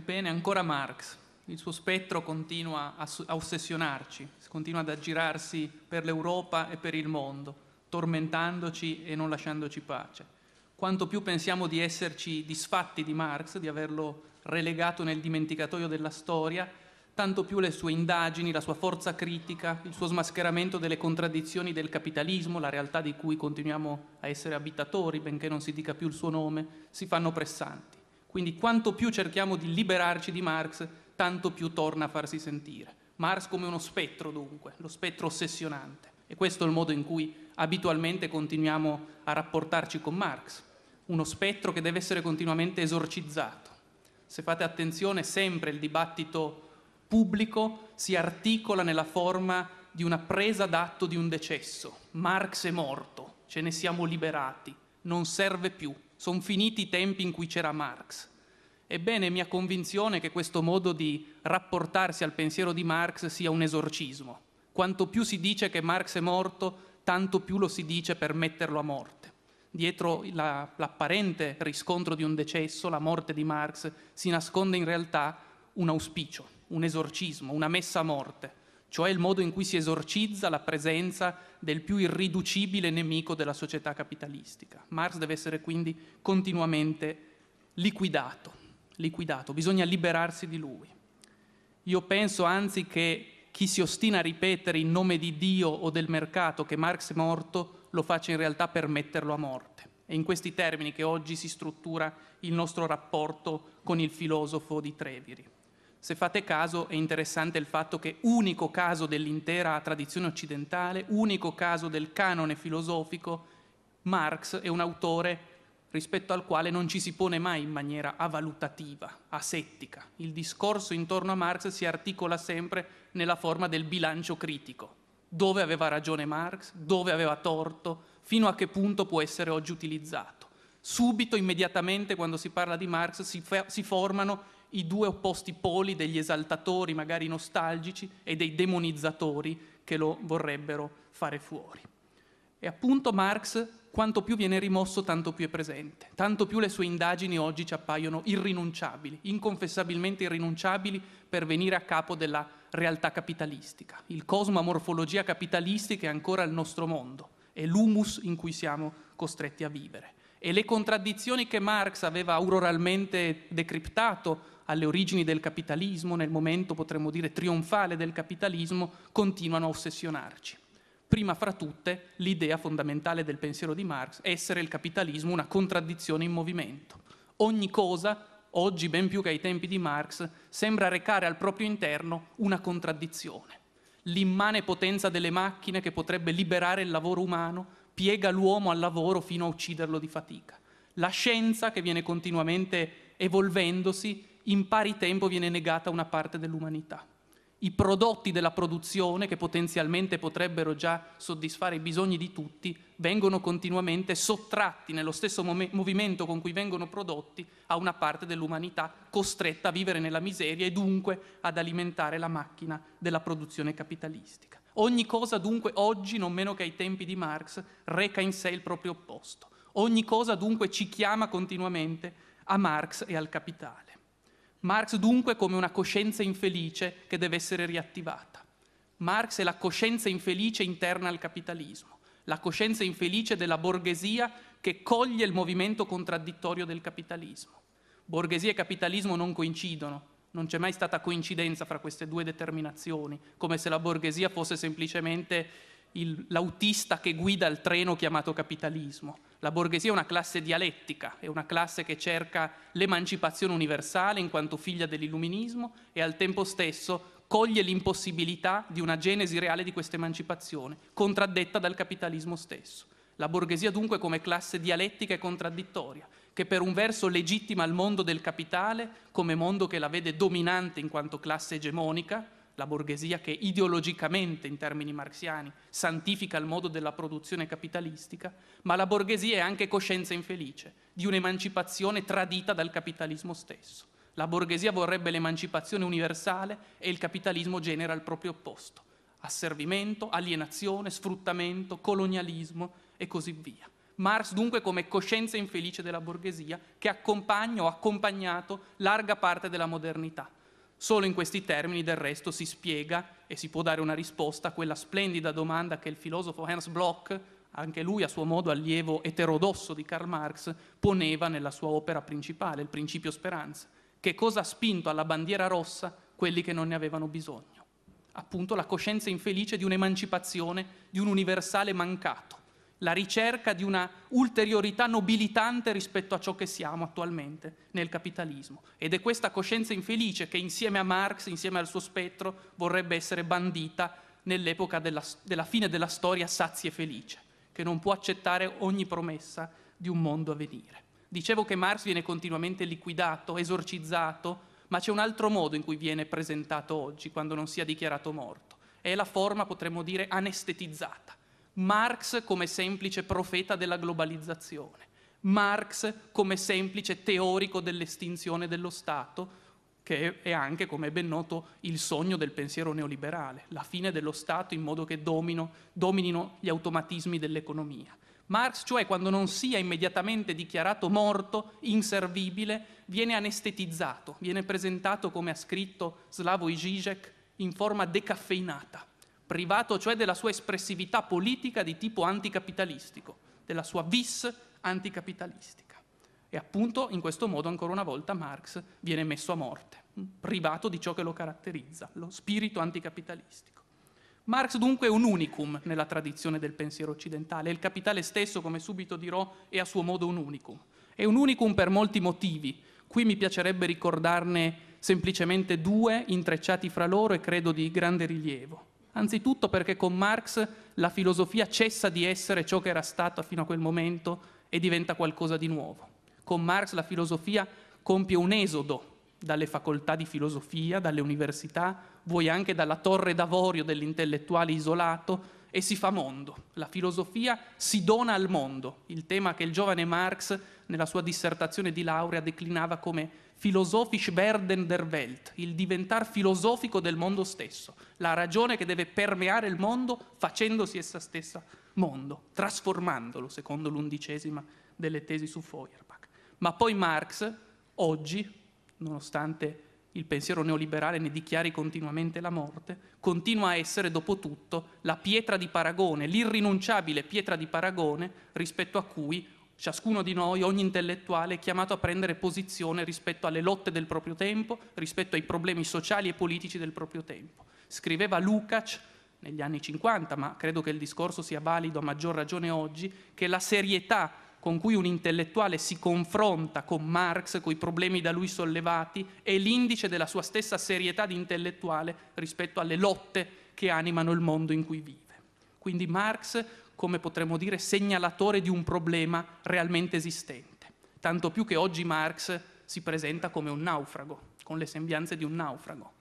Ebbene, ancora Marx. Il suo spettro continua a, a ossessionarci, continua ad aggirarsi per l'Europa e per il mondo, tormentandoci e non lasciandoci pace. Quanto più pensiamo di esserci disfatti di Marx, di averlo relegato nel dimenticatoio della storia, tanto più le sue indagini, la sua forza critica, il suo smascheramento delle contraddizioni del capitalismo, la realtà di cui continuiamo a essere abitatori, benché non si dica più il suo nome, si fanno pressanti. Quindi quanto più cerchiamo di liberarci di Marx, tanto più torna a farsi sentire. Marx come uno spettro dunque, lo spettro ossessionante. E questo è il modo in cui abitualmente continuiamo a rapportarci con Marx, uno spettro che deve essere continuamente esorcizzato. Se fate attenzione, sempre il dibattito pubblico si articola nella forma di una presa d'atto di un decesso. Marx è morto, ce ne siamo liberati, non serve più, sono finiti i tempi in cui c'era Marx. Ebbene, è mia convinzione che questo modo di rapportarsi al pensiero di Marx sia un esorcismo. Quanto più si dice che Marx è morto, tanto più lo si dice per metterlo a morte. Dietro la, l'apparente riscontro di un decesso, la morte di Marx, si nasconde in realtà un auspicio, un esorcismo, una messa a morte, cioè il modo in cui si esorcizza la presenza del più irriducibile nemico della società capitalistica. Marx deve essere quindi continuamente liquidato, liquidato, bisogna liberarsi di lui. Io penso anzi che chi si ostina a ripetere in nome di Dio o del mercato che Marx è morto lo faccia in realtà per metterlo a morte. È in questi termini che oggi si struttura il nostro rapporto con il filosofo di Treviri. Se fate caso è interessante il fatto che unico caso dell'intera tradizione occidentale, unico caso del canone filosofico, Marx è un autore rispetto al quale non ci si pone mai in maniera avalutativa, asettica. Il discorso intorno a Marx si articola sempre nella forma del bilancio critico. Dove aveva ragione Marx? Dove aveva torto? Fino a che punto può essere oggi utilizzato? Subito, immediatamente, quando si parla di Marx, si, si formano i due opposti poli degli esaltatori magari nostalgici e dei demonizzatori che lo vorrebbero fare fuori. E appunto Marx, quanto più viene rimosso, tanto più è presente, tanto più le sue indagini oggi ci appaiono irrinunciabili, inconfessabilmente irrinunciabili per venire a capo della realtà capitalistica. Il cosmo morfologia capitalistica è ancora il nostro mondo, è l'humus in cui siamo costretti a vivere. E le contraddizioni che Marx aveva auroralmente decriptato alle origini del capitalismo, nel momento potremmo dire trionfale del capitalismo, continuano a ossessionarci. Prima fra tutte l'idea fondamentale del pensiero di Marx, essere il capitalismo una contraddizione in movimento. Ogni cosa, oggi ben più che ai tempi di Marx, sembra recare al proprio interno una contraddizione. L'immane potenza delle macchine che potrebbe liberare il lavoro umano piega l'uomo al lavoro fino a ucciderlo di fatica. La scienza che viene continuamente evolvendosi in pari tempo viene negata una parte dell'umanità. I prodotti della produzione, che potenzialmente potrebbero già soddisfare i bisogni di tutti, vengono continuamente sottratti nello stesso movimento con cui vengono prodotti a una parte dell'umanità costretta a vivere nella miseria e dunque ad alimentare la macchina della produzione capitalistica. Ogni cosa dunque oggi, non meno che ai tempi di Marx, reca in sé il proprio opposto. Ogni cosa dunque ci chiama continuamente a Marx e al capitale. Marx dunque come una coscienza infelice che deve essere riattivata. Marx è la coscienza infelice interna al capitalismo, la coscienza infelice della borghesia che coglie il movimento contraddittorio del capitalismo. Borghesia e capitalismo non coincidono, non c'è mai stata coincidenza fra queste due determinazioni, come se la borghesia fosse semplicemente il, l'autista che guida il treno chiamato capitalismo. La borghesia è una classe dialettica, è una classe che cerca l'emancipazione universale in quanto figlia dell'illuminismo e al tempo stesso coglie l'impossibilità di una genesi reale di questa emancipazione, contraddetta dal capitalismo stesso. La borghesia dunque come classe dialettica e contraddittoria, che per un verso legittima il mondo del capitale come mondo che la vede dominante in quanto classe egemonica, la borghesia che ideologicamente, in termini marxiani, santifica il modo della produzione capitalistica, ma la borghesia è anche coscienza infelice di un'emancipazione tradita dal capitalismo stesso. La borghesia vorrebbe l'emancipazione universale e il capitalismo genera il proprio opposto. Asservimento, alienazione, sfruttamento, colonialismo e così via. Marx dunque come coscienza infelice della borghesia che accompagna o ha accompagnato larga parte della modernità. Solo in questi termini del resto si spiega e si può dare una risposta a quella splendida domanda che il filosofo Ernst Bloch, anche lui a suo modo allievo eterodosso di Karl Marx, poneva nella sua opera principale, Il principio speranza. Che cosa ha spinto alla bandiera rossa quelli che non ne avevano bisogno? Appunto la coscienza infelice di un'emancipazione, di un universale mancato la ricerca di una ulteriorità nobilitante rispetto a ciò che siamo attualmente nel capitalismo. Ed è questa coscienza infelice che insieme a Marx, insieme al suo spettro, vorrebbe essere bandita nell'epoca della, della fine della storia sazia e felice, che non può accettare ogni promessa di un mondo a venire. Dicevo che Marx viene continuamente liquidato, esorcizzato, ma c'è un altro modo in cui viene presentato oggi, quando non sia dichiarato morto. È la forma, potremmo dire, anestetizzata Marx come semplice profeta della globalizzazione, Marx come semplice teorico dell'estinzione dello Stato, che è anche, come è ben noto, il sogno del pensiero neoliberale, la fine dello Stato in modo che domino, dominino gli automatismi dell'economia. Marx, cioè, quando non sia immediatamente dichiarato morto, inservibile, viene anestetizzato, viene presentato, come ha scritto Slavoj Žižek, in forma decaffeinata privato cioè della sua espressività politica di tipo anticapitalistico, della sua vis anticapitalistica. E appunto in questo modo ancora una volta Marx viene messo a morte, privato di ciò che lo caratterizza, lo spirito anticapitalistico. Marx dunque è un unicum nella tradizione del pensiero occidentale il capitale stesso, come subito dirò, è a suo modo un unicum. È un unicum per molti motivi. Qui mi piacerebbe ricordarne semplicemente due intrecciati fra loro e credo di grande rilievo. Anzitutto perché con Marx la filosofia cessa di essere ciò che era stata fino a quel momento e diventa qualcosa di nuovo. Con Marx la filosofia compie un esodo dalle facoltà di filosofia, dalle università, vuoi anche dalla torre d'avorio dell'intellettuale isolato e si fa mondo. La filosofia si dona al mondo, il tema che il giovane Marx nella sua dissertazione di laurea declinava come philosophisch werden der Welt, il diventar filosofico del mondo stesso, la ragione che deve permeare il mondo facendosi essa stessa mondo, trasformandolo, secondo l'undicesima delle tesi su Feuerbach. Ma poi Marx, oggi, nonostante il pensiero neoliberale ne dichiari continuamente la morte, continua a essere dopo tutto la pietra di paragone, l'irrinunciabile pietra di paragone rispetto a cui ciascuno di noi, ogni intellettuale, è chiamato a prendere posizione rispetto alle lotte del proprio tempo, rispetto ai problemi sociali e politici del proprio tempo. Scriveva Lukács negli anni 50, ma credo che il discorso sia valido a maggior ragione oggi, che la serietà con cui un intellettuale si confronta con Marx, con i problemi da lui sollevati, è l'indice della sua stessa serietà di intellettuale rispetto alle lotte che animano il mondo in cui vive. Quindi Marx come potremmo dire, segnalatore di un problema realmente esistente. Tanto più che oggi Marx si presenta come un naufrago, con le sembianze di un naufrago.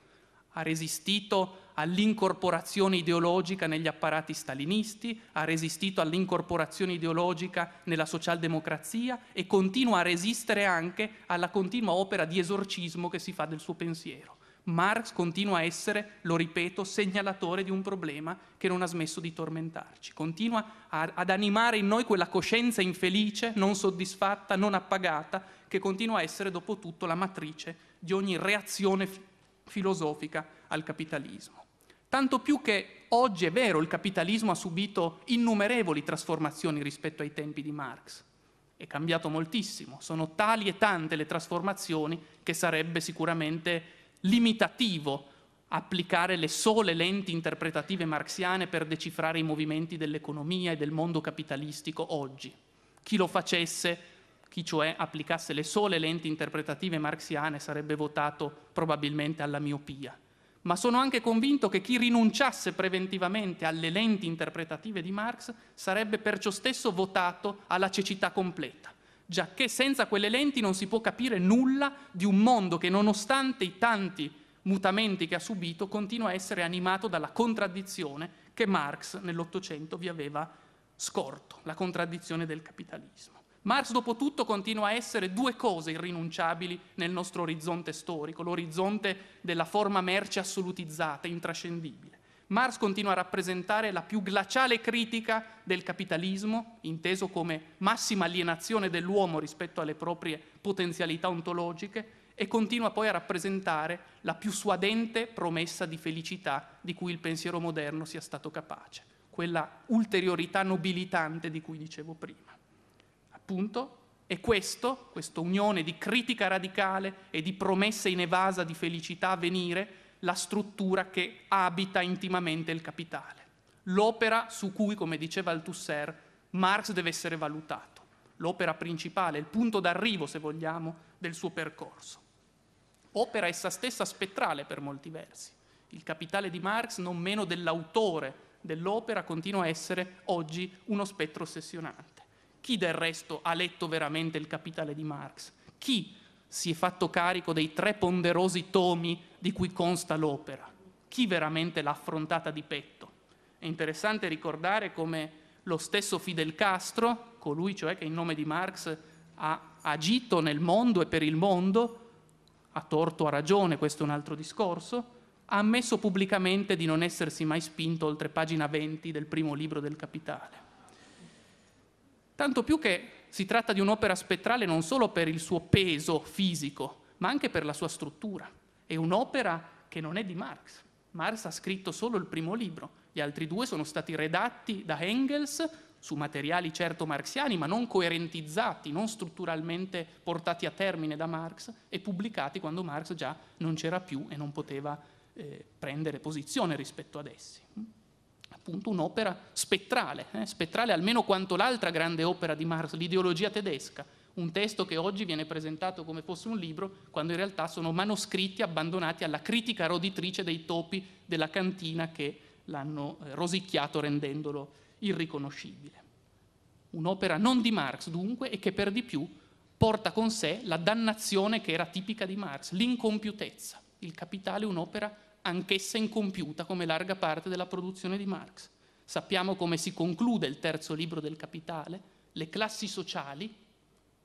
Ha resistito all'incorporazione ideologica negli apparati stalinisti, ha resistito all'incorporazione ideologica nella socialdemocrazia e continua a resistere anche alla continua opera di esorcismo che si fa del suo pensiero. Marx continua a essere, lo ripeto, segnalatore di un problema che non ha smesso di tormentarci, continua a, ad animare in noi quella coscienza infelice, non soddisfatta, non appagata, che continua a essere dopo tutto la matrice di ogni reazione f- filosofica al capitalismo. Tanto più che oggi è vero, il capitalismo ha subito innumerevoli trasformazioni rispetto ai tempi di Marx. È cambiato moltissimo, sono tali e tante le trasformazioni che sarebbe sicuramente limitativo applicare le sole lenti interpretative marxiane per decifrare i movimenti dell'economia e del mondo capitalistico oggi. Chi lo facesse, chi cioè applicasse le sole lenti interpretative marxiane, sarebbe votato probabilmente alla miopia. Ma sono anche convinto che chi rinunciasse preventivamente alle lenti interpretative di Marx sarebbe perciò stesso votato alla cecità completa giacché senza quelle lenti non si può capire nulla di un mondo che nonostante i tanti mutamenti che ha subito continua a essere animato dalla contraddizione che Marx nell'Ottocento vi aveva scorto, la contraddizione del capitalismo. Marx dopo tutto continua a essere due cose irrinunciabili nel nostro orizzonte storico, l'orizzonte della forma merce assolutizzata, intrascendibile. Marx continua a rappresentare la più glaciale critica del capitalismo, inteso come massima alienazione dell'uomo rispetto alle proprie potenzialità ontologiche, e continua poi a rappresentare la più suadente promessa di felicità di cui il pensiero moderno sia stato capace, quella ulteriorità nobilitante di cui dicevo prima. Appunto, è questo, questa unione di critica radicale e di promessa inevasa di felicità a venire, la struttura che abita intimamente il capitale. L'opera su cui, come diceva Althusser, Marx deve essere valutato. L'opera principale, il punto d'arrivo, se vogliamo, del suo percorso. Opera essa stessa spettrale per molti versi. Il capitale di Marx, non meno dell'autore dell'opera, continua a essere oggi uno spettro ossessionante. Chi del resto ha letto veramente il capitale di Marx? Chi si è fatto carico dei tre ponderosi tomi di cui consta l'opera. Chi veramente l'ha affrontata di petto? È interessante ricordare come lo stesso Fidel Castro, colui cioè che in nome di Marx ha agito nel mondo e per il mondo, a torto o a ragione, questo è un altro discorso, ha ammesso pubblicamente di non essersi mai spinto oltre pagina 20 del primo libro del Capitale. Tanto più che si tratta di un'opera spettrale non solo per il suo peso fisico, ma anche per la sua struttura. È un'opera che non è di Marx. Marx ha scritto solo il primo libro, gli altri due sono stati redatti da Engels su materiali certo marxiani, ma non coerentizzati, non strutturalmente portati a termine da Marx e pubblicati quando Marx già non c'era più e non poteva eh, prendere posizione rispetto ad essi. Appunto un'opera spettrale, eh, spettrale almeno quanto l'altra grande opera di Marx, l'ideologia tedesca, un testo che oggi viene presentato come fosse un libro, quando in realtà sono manoscritti abbandonati alla critica roditrice dei topi della cantina che l'hanno eh, rosicchiato rendendolo irriconoscibile. Un'opera non di Marx dunque e che per di più porta con sé la dannazione che era tipica di Marx, l'incompiutezza. Il Capitale è un'opera anch'essa incompiuta come larga parte della produzione di Marx. Sappiamo come si conclude il terzo libro del Capitale, le classi sociali,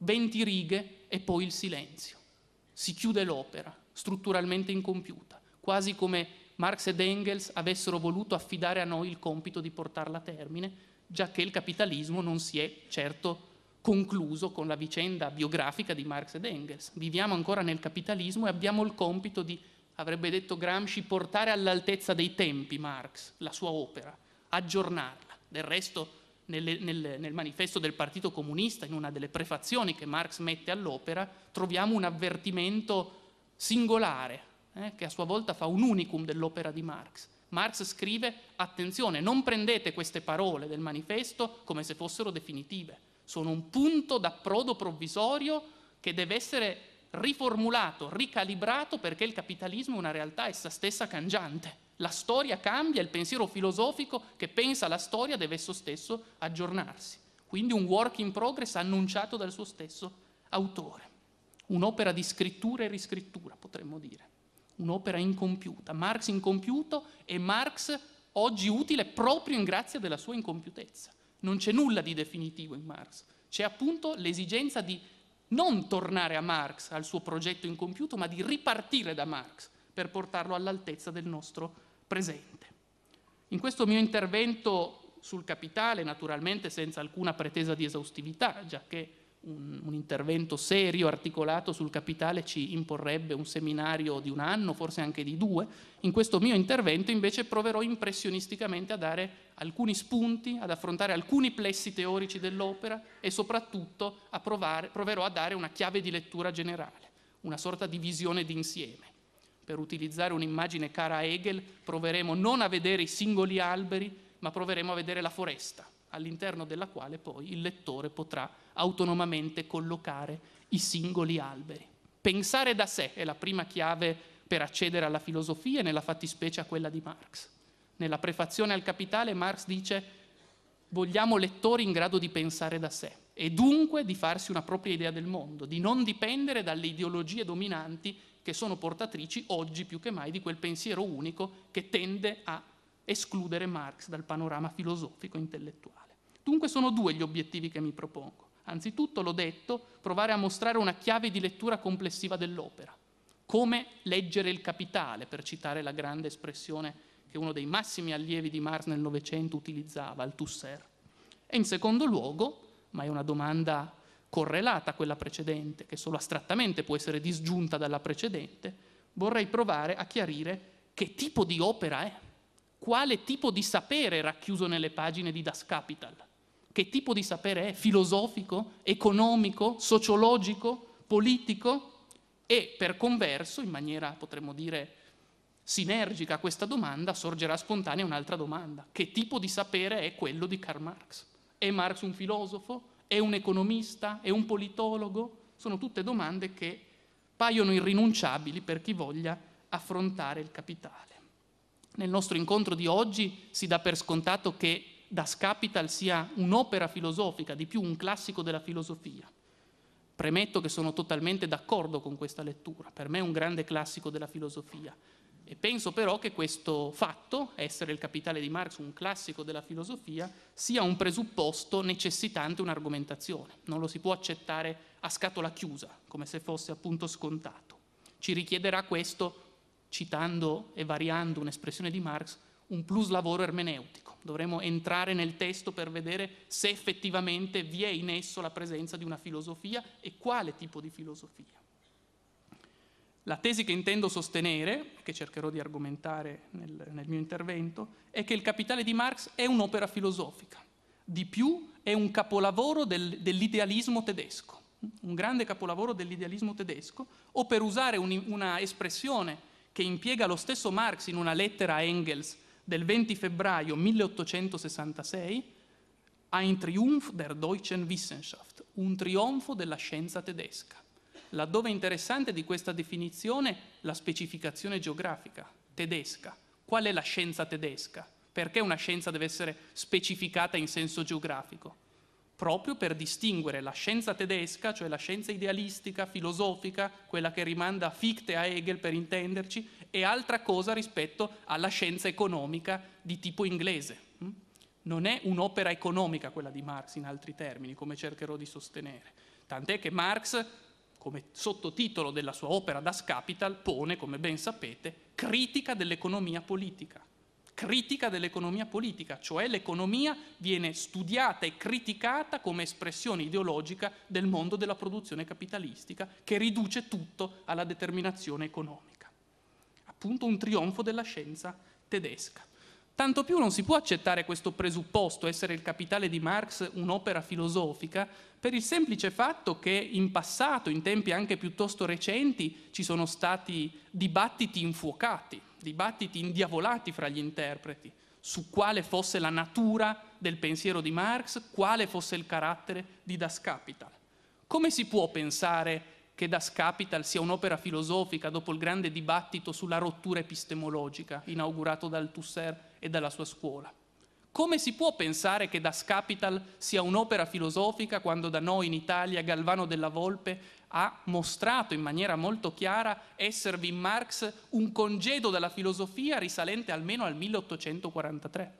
20 righe e poi il silenzio. Si chiude l'opera, strutturalmente incompiuta, quasi come Marx ed Engels avessero voluto affidare a noi il compito di portarla a termine, già che il capitalismo non si è certo concluso con la vicenda biografica di Marx ed Engels. Viviamo ancora nel capitalismo e abbiamo il compito di avrebbe detto Gramsci, portare all'altezza dei tempi Marx, la sua opera, aggiornarla. Del resto, nel, nel, nel, manifesto del Partito Comunista, in una delle prefazioni che Marx mette all'opera, troviamo un avvertimento singolare, eh, che a sua volta fa un unicum dell'opera di Marx. Marx scrive, attenzione, non prendete queste parole del manifesto come se fossero definitive, sono un punto d'approdo provvisorio che deve essere riformulato, ricalibrato perché il capitalismo è una realtà essa stessa cangiante. La storia cambia, il pensiero filosofico che pensa alla storia deve esso stesso aggiornarsi. Quindi un work in progress annunciato dal suo stesso autore. Un'opera di scrittura e riscrittura, potremmo dire. Un'opera incompiuta. Marx incompiuto e Marx oggi utile proprio in grazia della sua incompiutezza. Non c'è nulla di definitivo in Marx. C'è appunto l'esigenza di non tornare a Marx, al suo progetto incompiuto, ma di ripartire da Marx per portarlo all'altezza del nostro presente. In questo mio intervento sul capitale, naturalmente senza alcuna pretesa di esaustività, già che un, un, intervento serio, articolato sul capitale ci imporrebbe un seminario di un anno, forse anche di due. In questo mio intervento invece proverò impressionisticamente a dare alcuni spunti, ad affrontare alcuni plessi teorici dell'opera e soprattutto a provare, proverò a dare una chiave di lettura generale, una sorta di visione d'insieme. Per utilizzare un'immagine cara a Hegel, proveremo non a vedere i singoli alberi, ma proveremo a vedere la foresta, all'interno della quale poi il lettore potrà autonomamente collocare i singoli alberi. Pensare da sé è la prima chiave per accedere alla filosofia e nella fattispecie a quella di Marx. Nella prefazione al Capitale Marx dice vogliamo lettori in grado di pensare da sé e dunque di farsi una propria idea del mondo, di non dipendere dalle ideologie dominanti che sono portatrici oggi più che mai di quel pensiero unico che tende a escludere Marx dal panorama filosofico intellettuale. Dunque sono due gli obiettivi che mi propongo. Anzitutto, l'ho detto, provare a mostrare una chiave di lettura complessiva dell'opera. Come leggere il capitale, per citare la grande espressione che uno dei massimi allievi di Marx nel Novecento utilizzava, Althusser. E in secondo luogo, ma è una domanda correlata a quella precedente, che solo astrattamente può essere disgiunta dalla precedente, vorrei provare a chiarire che tipo di opera è, quale tipo di sapere è racchiuso nelle pagine di Das Kapital, che tipo di sapere è, filosofico, economico, sociologico, politico, e per converso, in maniera potremmo dire sinergica a questa domanda, sorgerà spontanea un'altra domanda. Che tipo di sapere è quello di Karl Marx? È Marx un filosofo? È un economista? È un politologo? Sono tutte domande che paiono irrinunciabili per chi voglia affrontare il capitale. Nel nostro incontro di oggi si dà per scontato che Das Kapital sia un'opera filosofica, di più un classico della filosofia. Premetto che sono totalmente d'accordo con questa lettura, per me è un grande classico della filosofia. E penso però che questo fatto, essere il capitale di Marx un classico della filosofia, sia un presupposto necessitante un'argomentazione. Non lo si può accettare a scatola chiusa, come se fosse appunto scontato. Ci richiederà questo, citando e variando un'espressione di Marx, un plus lavoro ermeneutico. Dovremo entrare nel testo per vedere se effettivamente vi è in esso la presenza di una filosofia e quale tipo di filosofia. La tesi che intendo sostenere, che cercherò di argomentare nel, nel, mio intervento, è che il Capitale di Marx è un'opera filosofica. Di più è un capolavoro del, dell'idealismo tedesco, un grande capolavoro dell'idealismo tedesco, o per usare un, una espressione che impiega lo stesso Marx in una lettera a Engels del 20 febbraio 1866, ein Triumph der deutschen Wissenschaft, un trionfo della scienza tedesca laddove è interessante di questa definizione la specificazione geografica tedesca. Qual è la scienza tedesca? Perché una scienza deve essere specificata in senso geografico? Proprio per distinguere la scienza tedesca, cioè la scienza idealistica, filosofica, quella che rimanda a Fichte, a Hegel per intenderci, e altra cosa rispetto alla scienza economica di tipo inglese. Hm? Non è un'opera economica quella di Marx, in altri termini, come cercherò di sostenere. Tant'è che Marx come sottotitolo della sua opera Das Kapital, pone, come ben sapete, critica dell'economia politica. Critica dell'economia politica, cioè l'economia viene studiata e criticata come espressione ideologica del mondo della produzione capitalistica che riduce tutto alla determinazione economica. Appunto un trionfo della scienza tedesca. Tanto più non si può accettare questo presupposto, essere il capitale di Marx un'opera filosofica, per il semplice fatto che in passato, in tempi anche piuttosto recenti, ci sono stati dibattiti infuocati, dibattiti indiavolati fra gli interpreti su quale fosse la natura del pensiero di Marx, quale fosse il carattere di Das Kapital. Come si può pensare che Das Kapital sia un'opera filosofica dopo il grande dibattito sulla rottura epistemologica inaugurato dal Tusser e dalla sua scuola. Come si può pensare che Das Kapital sia un'opera filosofica quando da noi in Italia Galvano della Volpe ha mostrato in maniera molto chiara esservi in Marx un congedo dalla filosofia risalente almeno al 1843?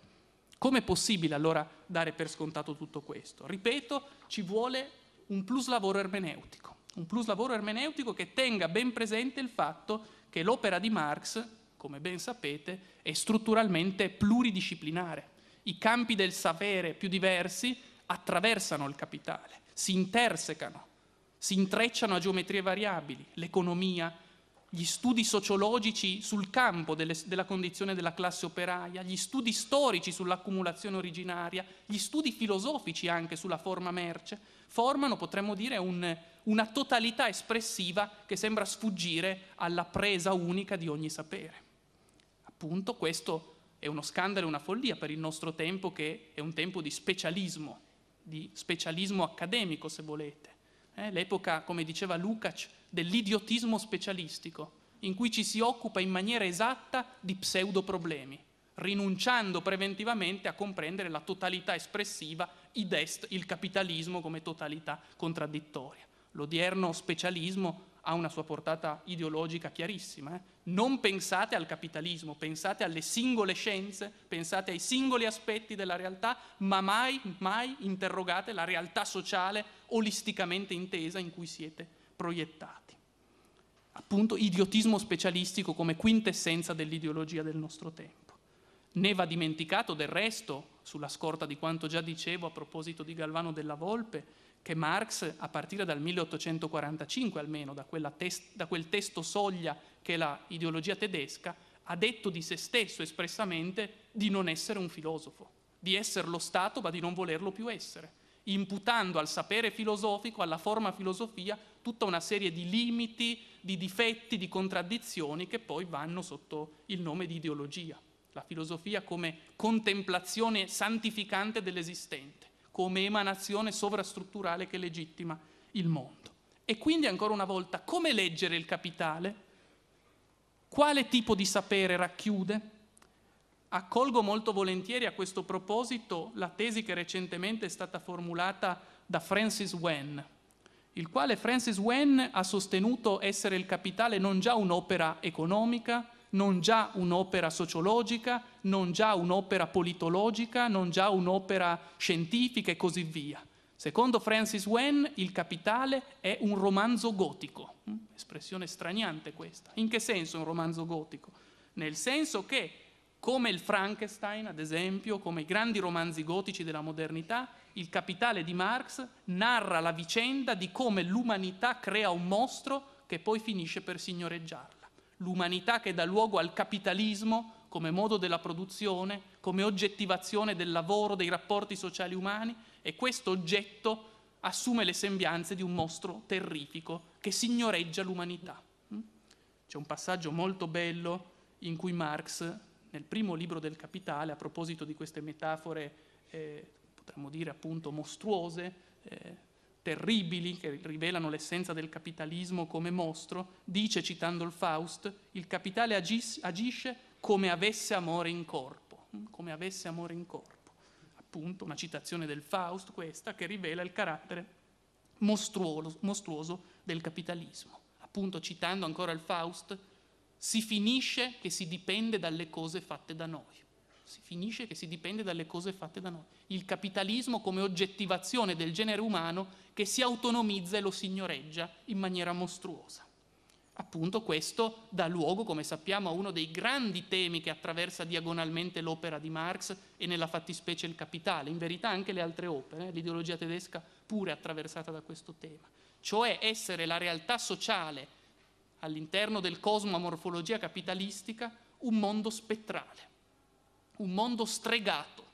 Come è possibile allora dare per scontato tutto questo? Ripeto, ci vuole un plus lavoro ermeneutico, un plus lavoro ermeneutico che tenga ben presente il fatto che l'opera di Marx come ben sapete, è strutturalmente pluridisciplinare. I campi del sapere più diversi attraversano il capitale, si intersecano, si intrecciano a geometrie variabili, l'economia, gli studi sociologici sul campo delle, della condizione della classe operaia, gli studi storici sull'accumulazione originaria, gli studi filosofici anche sulla forma merce, formano, potremmo dire, un, una totalità espressiva che sembra sfuggire alla presa unica di ogni sapere appunto questo è uno scandalo e una follia per il nostro tempo che è un tempo di specialismo, di specialismo accademico se volete. Eh, l'epoca, come diceva Lukács, dell'idiotismo specialistico, in cui ci si occupa in maniera esatta di pseudoproblemi, rinunciando preventivamente a comprendere la totalità espressiva, id est, il capitalismo come totalità contraddittoria. L'odierno specialismo ha una sua portata ideologica chiarissima. Eh? Non pensate al capitalismo, pensate alle singole scienze, pensate ai singoli aspetti della realtà, ma mai, mai interrogate la realtà sociale olisticamente intesa in cui siete proiettati. Appunto, idiotismo specialistico come quintessenza dell'ideologia del nostro tempo. Né va dimenticato del resto, sulla scorta di quanto già dicevo a proposito di Galvano della Volpe, che Marx, a partire dal 1845 almeno, da, test, da quel testo soglia che è l'ideologia tedesca, ha detto di se stesso espressamente di non essere un filosofo, di essere lo Stato ma di non volerlo più essere, imputando al sapere filosofico, alla forma filosofia, tutta una serie di limiti, di difetti, di contraddizioni che poi vanno sotto il nome di ideologia. La filosofia come contemplazione santificante dell'esistente come emanazione sovrastrutturale che legittima il mondo. E quindi ancora una volta, come leggere il capitale? Quale tipo di sapere racchiude? Accolgo molto volentieri a questo proposito la tesi che recentemente è stata formulata da Francis Wen, il quale Francis Wen ha sostenuto essere il capitale non già un'opera economica, non già un'opera sociologica, non già un'opera politologica, non già un'opera scientifica e così via. Secondo Francis Wen, il capitale è un romanzo gotico. Mm? Espressione straniante questa. In che senso un romanzo gotico? Nel senso che, come il Frankenstein, ad esempio, come i grandi romanzi gotici della modernità, il capitale di Marx narra la vicenda di come l'umanità crea un mostro che poi finisce per signoreggiarlo l'umanità che dà luogo al capitalismo come modo della produzione, come oggettivazione del lavoro, dei rapporti sociali umani e questo oggetto assume le sembianze di un mostro terrifico che signoreggia l'umanità. Mm? C'è un passaggio molto bello in cui Marx, nel primo libro del Capitale, a proposito di queste metafore, eh, potremmo dire appunto mostruose, eh, terribili che rivelano l'essenza del capitalismo come mostro, dice, citando il Faust, il capitale agis, agisce come avesse amore in corpo, hm? come avesse amore in corpo. Appunto, una citazione del Faust questa che rivela il carattere mostruoso, mostruoso del capitalismo. Appunto, citando ancora il Faust, si finisce che si dipende dalle cose fatte da noi si finisce che si dipende dalle cose fatte da noi. Il capitalismo come oggettivazione del genere umano che si autonomizza e lo signoreggia in maniera mostruosa. Appunto questo dà luogo, come sappiamo, a uno dei grandi temi che attraversa diagonalmente l'opera di Marx e nella fattispecie il capitale, in verità anche le altre opere, eh? l'ideologia tedesca pure attraversata da questo tema, cioè essere la realtà sociale all'interno del cosmo a morfologia capitalistica un mondo spettrale un mondo stregato,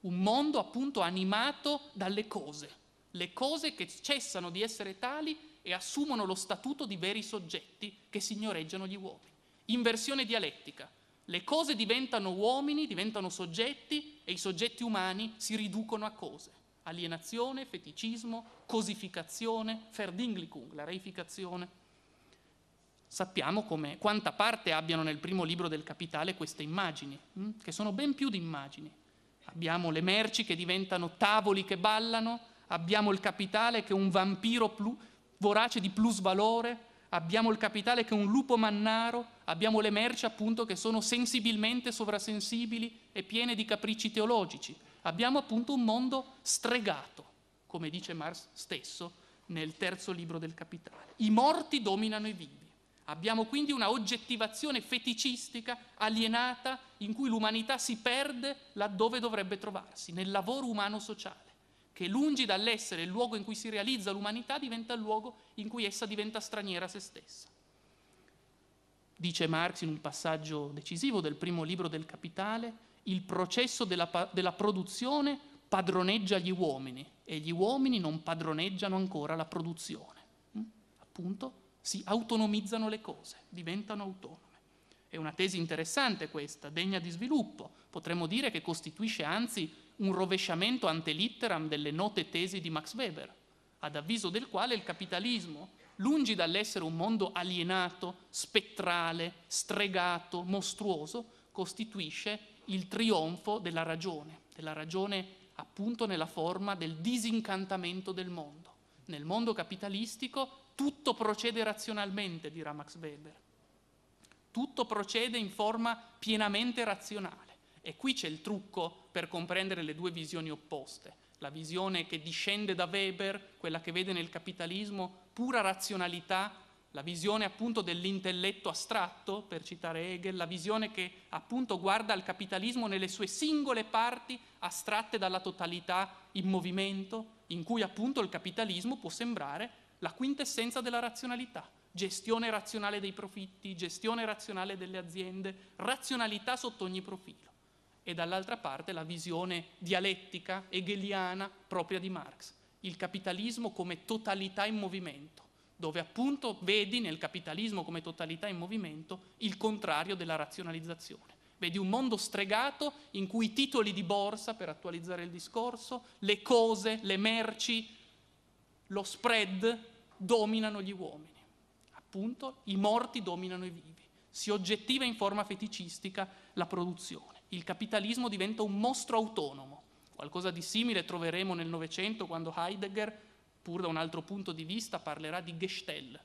un mondo appunto animato dalle cose, le cose che cessano di essere tali e assumono lo statuto di veri soggetti che signoreggiano gli uomini. Inversione dialettica. Le cose diventano uomini, diventano soggetti e i soggetti umani si riducono a cose. Alienazione, feticismo, cosificazione, Verdinglichung, la reificazione sappiamo come, quanta parte abbiano nel primo libro del Capitale queste immagini, hm? che sono ben più di immagini. Abbiamo le merci che diventano tavoli che ballano, abbiamo il capitale che è un vampiro plu, vorace di plusvalore, abbiamo il capitale che è un lupo mannaro, abbiamo le merci appunto che sono sensibilmente sovrasensibili e piene di capricci teologici. Abbiamo appunto un mondo stregato, come dice Marx stesso nel terzo libro del Capitale. I morti dominano i vivi. Abbiamo quindi una oggettivazione feticistica, alienata, in cui l'umanità si perde laddove dovrebbe trovarsi, nel lavoro umano sociale, che lungi dall'essere il luogo in cui si realizza l'umanità, diventa il luogo in cui essa diventa straniera a se stessa. Dice Marx in un passaggio decisivo del primo libro del Capitale, il processo della, della produzione padroneggia gli uomini e gli uomini non padroneggiano ancora la produzione. Mm? Appunto, si autonomizzano le cose, diventano autonome. È una tesi interessante questa, degna di sviluppo. Potremmo dire che costituisce anzi un rovesciamento ante litteram delle note tesi di Max Weber, ad avviso del quale il capitalismo, lungi dall'essere un mondo alienato, spettrale, stregato, mostruoso, costituisce il trionfo della ragione, della ragione appunto nella forma del disincantamento del mondo. Nel mondo capitalistico tutto procede razionalmente, dirà Max Weber. Tutto procede in forma pienamente razionale. E qui c'è il trucco per comprendere le due visioni opposte. La visione che discende da Weber, quella che vede nel capitalismo pura razionalità la visione appunto dell'intelletto astratto, per citare Hegel, la visione che appunto guarda al capitalismo nelle sue singole parti astratte dalla totalità in movimento, in cui appunto il capitalismo può sembrare la quintessenza della razionalità, gestione razionale dei profitti, gestione razionale delle aziende, razionalità sotto ogni profilo. E dall'altra parte la visione dialettica, hegeliana, propria di Marx, il capitalismo come totalità in movimento, dove appunto vedi nel capitalismo come totalità in movimento il contrario della razionalizzazione. Vedi un mondo stregato in cui i titoli di borsa, per attualizzare il discorso, le cose, le merci, lo spread dominano gli uomini. Appunto, i morti dominano i vivi. Si oggettiva in forma feticistica la produzione. Il capitalismo diventa un mostro autonomo. Qualcosa di simile troveremo nel Novecento quando Heidegger, pur da un altro punto di vista, parlerà di Gestell,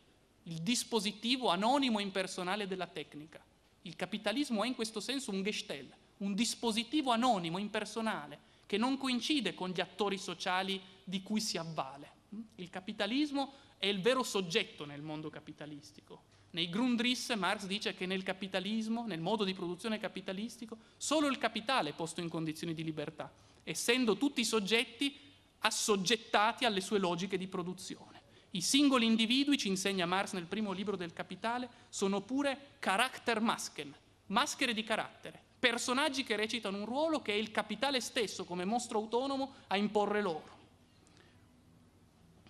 il dispositivo anonimo e impersonale della tecnica. Il capitalismo è in questo senso un Gestell, un dispositivo anonimo, impersonale, che non coincide con gli attori sociali di cui si avvale. Il capitalismo è il vero soggetto nel mondo capitalistico. Nei Grundrisse Marx dice che nel capitalismo, nel modo di produzione capitalistico, solo il capitale è posto in condizioni di libertà, essendo tutti i soggetti assoggettati alle sue logiche di produzione. I singoli individui, ci insegna Marx nel primo libro del Capitale, sono pure Charaktermasken, maschere di carattere, personaggi che recitano un ruolo che è il capitale stesso come mostro autonomo a imporre loro.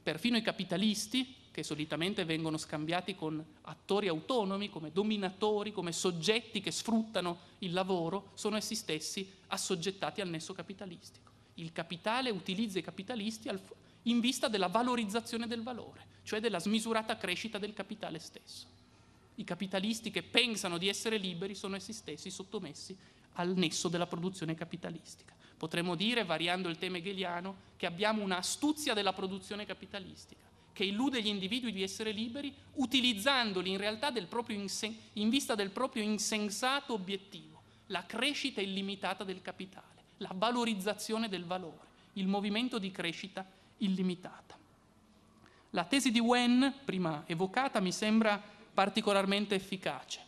Perfino i capitalisti, che solitamente vengono scambiati con attori autonomi, come dominatori, come soggetti che sfruttano il lavoro, sono essi stessi assoggettati al nesso capitalistico. Il capitale utilizza i capitalisti in vista della valorizzazione del valore, cioè della smisurata crescita del capitale stesso. I capitalisti che pensano di essere liberi sono essi stessi sottomessi al nesso della produzione capitalistica. Potremmo dire, variando il tema hegeliano, che abbiamo un'astuzia della produzione capitalistica, che illude gli individui di essere liberi, utilizzandoli in realtà insen- in vista del proprio insensato obiettivo, la crescita illimitata del capitale, la valorizzazione del valore, il movimento di crescita illimitata. La tesi di Wen, prima evocata, mi sembra particolarmente efficace.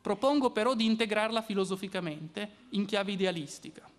Propongo però di integrarla filosoficamente in chiave idealistica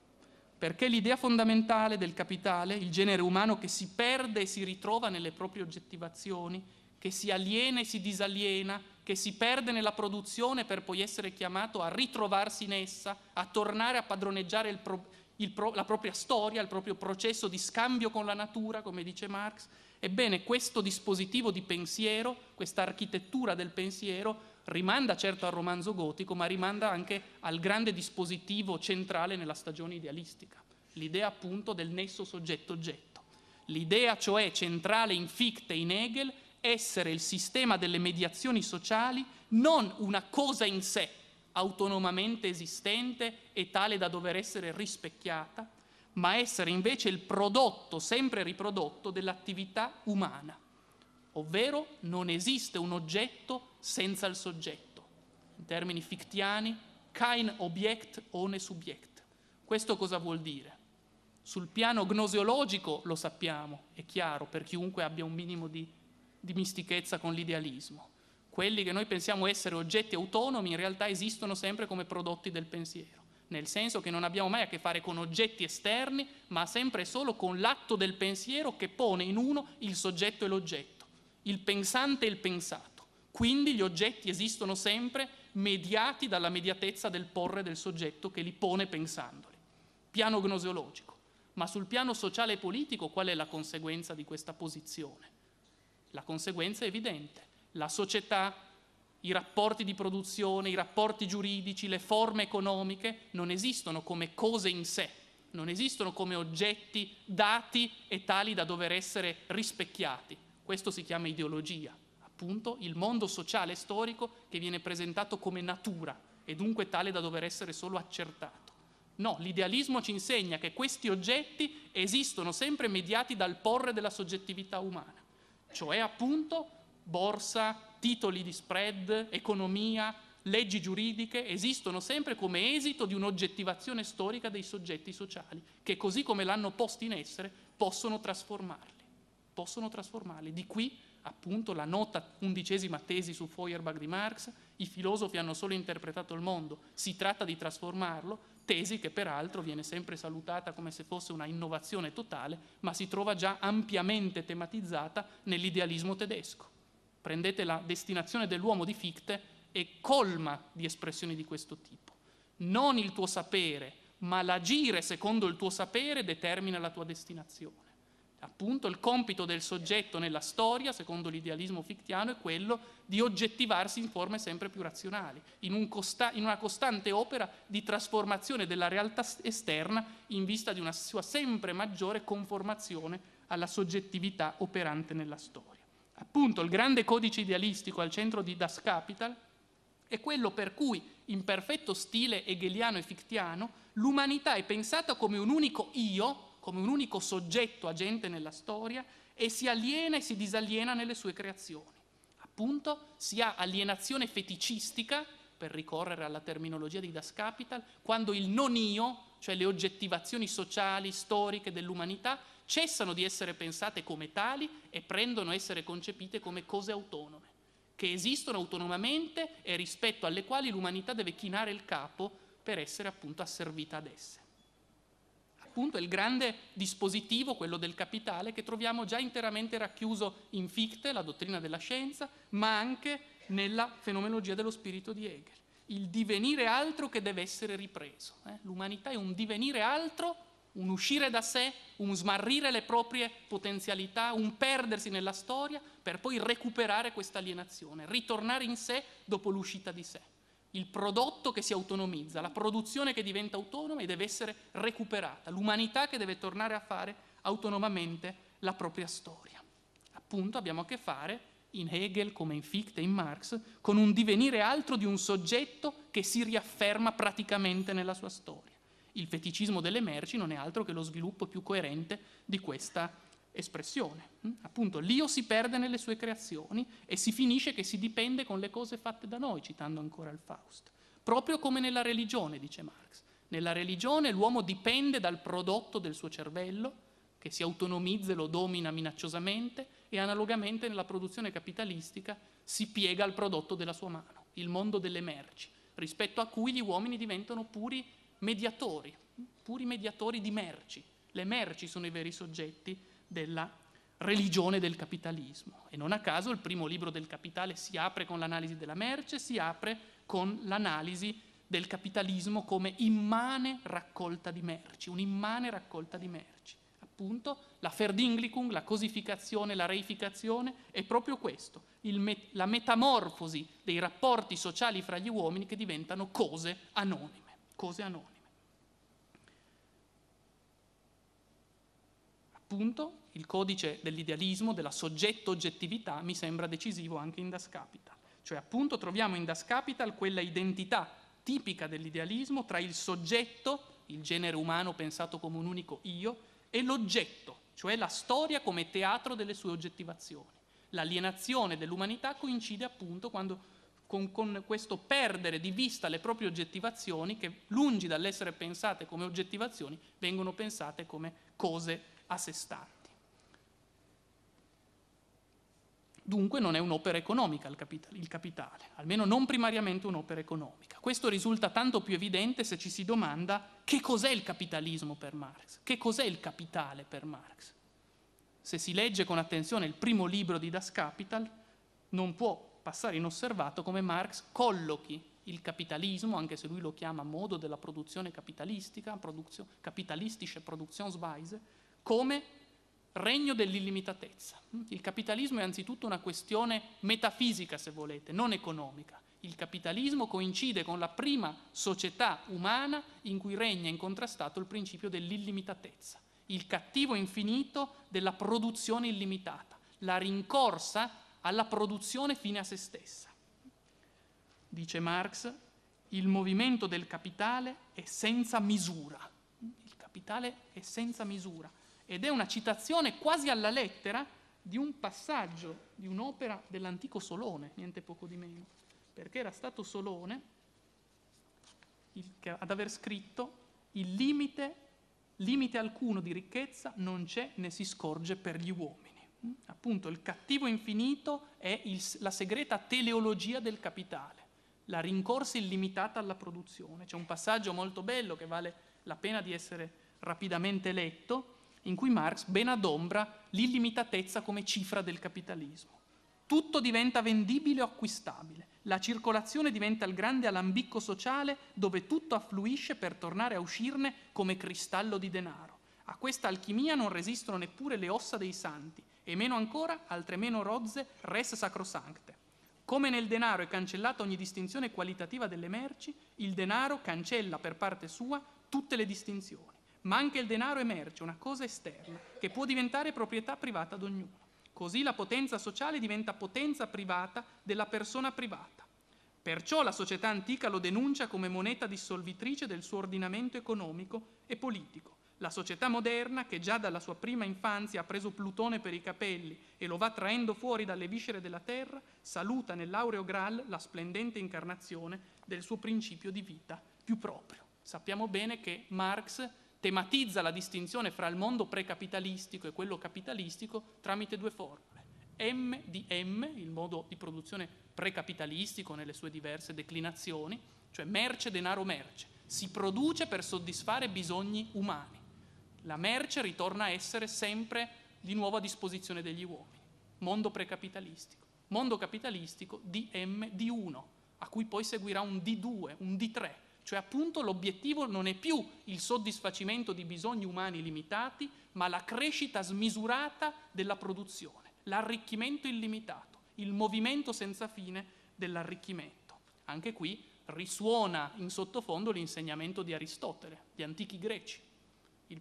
perché l'idea fondamentale del capitale, il genere umano che si perde e si ritrova nelle proprie oggettivazioni, che si aliena e si disaliena, che si perde nella produzione per poi essere chiamato a ritrovarsi in essa, a tornare a padroneggiare il pro, il pro, la propria storia, il proprio processo di scambio con la natura, come dice Marx. Ebbene, questo dispositivo di pensiero, questa architettura del pensiero, rimanda certo al romanzo gotico, ma rimanda anche al grande dispositivo centrale nella stagione idealistica, l'idea appunto del nesso soggetto-oggetto. L'idea cioè centrale in Fichte e in Hegel essere il sistema delle mediazioni sociali non una cosa in sé, autonomamente esistente e tale da dover essere rispecchiata, ma essere invece il prodotto sempre riprodotto dell'attività umana ovvero non esiste un oggetto senza il soggetto. In termini fictiani, kein Objekt ohne Subjekt. Questo cosa vuol dire? Sul piano gnoseologico lo sappiamo, è chiaro per chiunque abbia un minimo di, di mistichezza con l'idealismo. Quelli che noi pensiamo essere oggetti autonomi in realtà esistono sempre come prodotti del pensiero nel senso che non abbiamo mai a che fare con oggetti esterni, ma sempre e solo con l'atto del pensiero che pone in uno il soggetto e l'oggetto il pensante e il pensato. Quindi gli oggetti esistono sempre mediati dalla mediatezza del porre del soggetto che li pone pensandoli. Piano gnoseologico. Ma sul piano sociale e politico qual è la conseguenza di questa posizione? La conseguenza è evidente. La società, i rapporti di produzione, i rapporti giuridici, le forme economiche non esistono come cose in sé, non esistono come oggetti dati e tali da dover essere rispecchiati, questo si chiama ideologia, appunto il mondo sociale storico che viene presentato come natura e dunque tale da dover essere solo accertato. No, l'idealismo ci insegna che questi oggetti esistono sempre mediati dal porre della soggettività umana, cioè appunto borsa, titoli di spread, economia, leggi giuridiche esistono sempre come esito di un'oggettivazione storica dei soggetti sociali, che così come l'hanno posti in essere possono trasformarli possono trasformarli. Di qui appunto la nota undicesima tesi su Feuerbach di Marx, i filosofi hanno solo interpretato il mondo, si tratta di trasformarlo, tesi che peraltro viene sempre salutata come se fosse una innovazione totale, ma si trova già ampiamente tematizzata nell'idealismo tedesco. Prendete la destinazione dell'uomo di Fichte e colma di espressioni di questo tipo. Non il tuo sapere, ma l'agire secondo il tuo sapere determina la tua destinazione. Appunto il compito del soggetto nella storia, secondo l'idealismo fictiano, è quello di oggettivarsi in forme sempre più razionali, in, un costa- in una costante opera di trasformazione della realtà esterna in vista di una sua sempre maggiore conformazione alla soggettività operante nella storia. Appunto il grande codice idealistico al centro di Das Kapital è quello per cui, in perfetto stile hegeliano e fictiano, l'umanità è pensata come un unico io come un unico soggetto agente nella storia e si aliena e si disaliena nelle sue creazioni. Appunto, si ha alienazione feticistica, per ricorrere alla terminologia di Das Kapital, quando il non io, cioè le oggettivazioni sociali, storiche dell'umanità, cessano di essere pensate come tali e prendono a essere concepite come cose autonome, che esistono autonomamente e rispetto alle quali l'umanità deve chinare il capo per essere appunto asservita ad esse appunto è il grande dispositivo, quello del capitale, che troviamo già interamente racchiuso in Fichte, la dottrina della scienza, ma anche nella fenomenologia dello spirito di Hegel. Il divenire altro che deve essere ripreso. Eh? L'umanità è un divenire altro, un uscire da sé, un smarrire le proprie potenzialità, un perdersi nella storia per poi recuperare questa alienazione, ritornare in sé dopo l'uscita di sé il prodotto che si autonomizza, la produzione che diventa autonoma e deve essere recuperata, l'umanità che deve tornare a fare autonomamente la propria storia. Appunto abbiamo a che fare in Hegel come in Fichte in Marx con un divenire altro di un soggetto che si riafferma praticamente nella sua storia. Il feticismo delle merci non è altro che lo sviluppo più coerente di questa espressione. Mm? Appunto, l'io si perde nelle sue creazioni e si finisce che si dipende con le cose fatte da noi, citando ancora il Faust. Proprio come nella religione, dice Marx. Nella religione l'uomo dipende dal prodotto del suo cervello, che si autonomizza e lo domina minacciosamente, e analogamente nella produzione capitalistica si piega al prodotto della sua mano, il mondo delle merci, rispetto a cui gli uomini diventano puri mediatori, puri mediatori di merci. Le merci sono i veri soggetti della religione del capitalismo. E non a caso il primo libro del Capitale si apre con l'analisi della merce, si apre con l'analisi del capitalismo come immane raccolta di merci, un'immane raccolta di merci. Appunto, la Verdinglichung, la cosificazione, la reificazione è proprio questo, met- la metamorfosi dei rapporti sociali fra gli uomini che diventano cose anonime, cose anonime. Appunto, il codice dell'idealismo, della soggetto-oggettività, mi sembra decisivo anche in Das Kapital. Cioè, appunto, troviamo in Das Kapital quella identità tipica dell'idealismo tra il soggetto, il genere umano pensato come un unico io, e l'oggetto, cioè la storia come teatro delle sue oggettivazioni. L'alienazione dell'umanità coincide appunto quando, con, con, questo perdere di vista le proprie oggettivazioni che, lungi dall'essere pensate come oggettivazioni, vengono pensate come cose a sé stanti. Dunque non è un'opera economica il capitale, il capitale, almeno non primariamente un'opera economica. Questo risulta tanto più evidente se ci si domanda che cos'è il capitalismo per Marx, che cos'è il capitale per Marx. Se si legge con attenzione il primo libro di Das Kapital, non può passare inosservato come Marx collochi il capitalismo, anche se lui lo chiama modo della produzione capitalistica, capitalistische Produktionsweise, come regno dell'illimitatezza. Il capitalismo è anzitutto una questione metafisica, se volete, non economica. Il capitalismo coincide con la prima società umana in cui regna incontrastato il principio dell'illimitatezza, il cattivo infinito della produzione illimitata, la rincorsa alla produzione fine a se stessa. Dice Marx, il movimento del capitale è senza misura. Il capitale è senza misura ed è una citazione quasi alla lettera di un passaggio di un'opera dell'antico Solone, niente poco di meno, perché era stato Solone ad aver scritto il limite, limite alcuno di ricchezza non c'è né si scorge per gli uomini. Appunto, il cattivo infinito è il, la segreta teleologia del capitale, la rincorsa illimitata alla produzione. C'è un passaggio molto bello che vale la pena di essere rapidamente letto, in cui Marx ben adombra l'illimitatezza come cifra del capitalismo. Tutto diventa vendibile o acquistabile, la circolazione diventa il grande alambicco sociale dove tutto affluisce per tornare a uscirne come cristallo di denaro. A questa alchimia non resistono neppure le ossa dei santi, e meno ancora altre meno rozze res sacrosancte. Come nel denaro è cancellata ogni distinzione qualitativa delle merci, il denaro cancella per parte sua tutte le distinzioni. Ma anche il denaro è merce, una cosa esterna, che può diventare proprietà privata ad ognuno. Così la potenza sociale diventa potenza privata della persona privata. Perciò la società antica lo denuncia come moneta dissolvitrice del suo ordinamento economico e politico. La società moderna, che già dalla sua prima infanzia ha preso Plutone per i capelli e lo va traendo fuori dalle viscere della terra, saluta nell'aureo Graal la splendente incarnazione del suo principio di vita più proprio. Sappiamo bene che Marx tematizza la distinzione fra il mondo precapitalistico e quello capitalistico tramite due formule. M di M, il modo di produzione precapitalistico nelle sue diverse declinazioni, cioè merce, denaro, merce. Si produce per soddisfare bisogni umani la merce ritorna a essere sempre di nuovo a disposizione degli uomini. Mondo precapitalistico. Mondo capitalistico DM D1, a cui poi seguirà un D2, un D3, cioè appunto l'obiettivo non è più il soddisfacimento di bisogni umani limitati, ma la crescita smisurata della produzione, l'arricchimento illimitato, il movimento senza fine dell'arricchimento. Anche qui risuona in sottofondo l'insegnamento di Aristotele, di antichi greci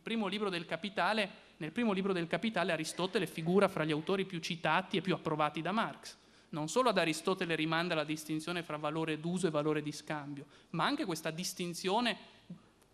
primo Capitale, nel primo libro del Capitale Aristotele figura fra gli autori più citati e più approvati da Marx. Non solo ad Aristotele rimanda la distinzione fra valore d'uso e valore di scambio, ma anche questa distinzione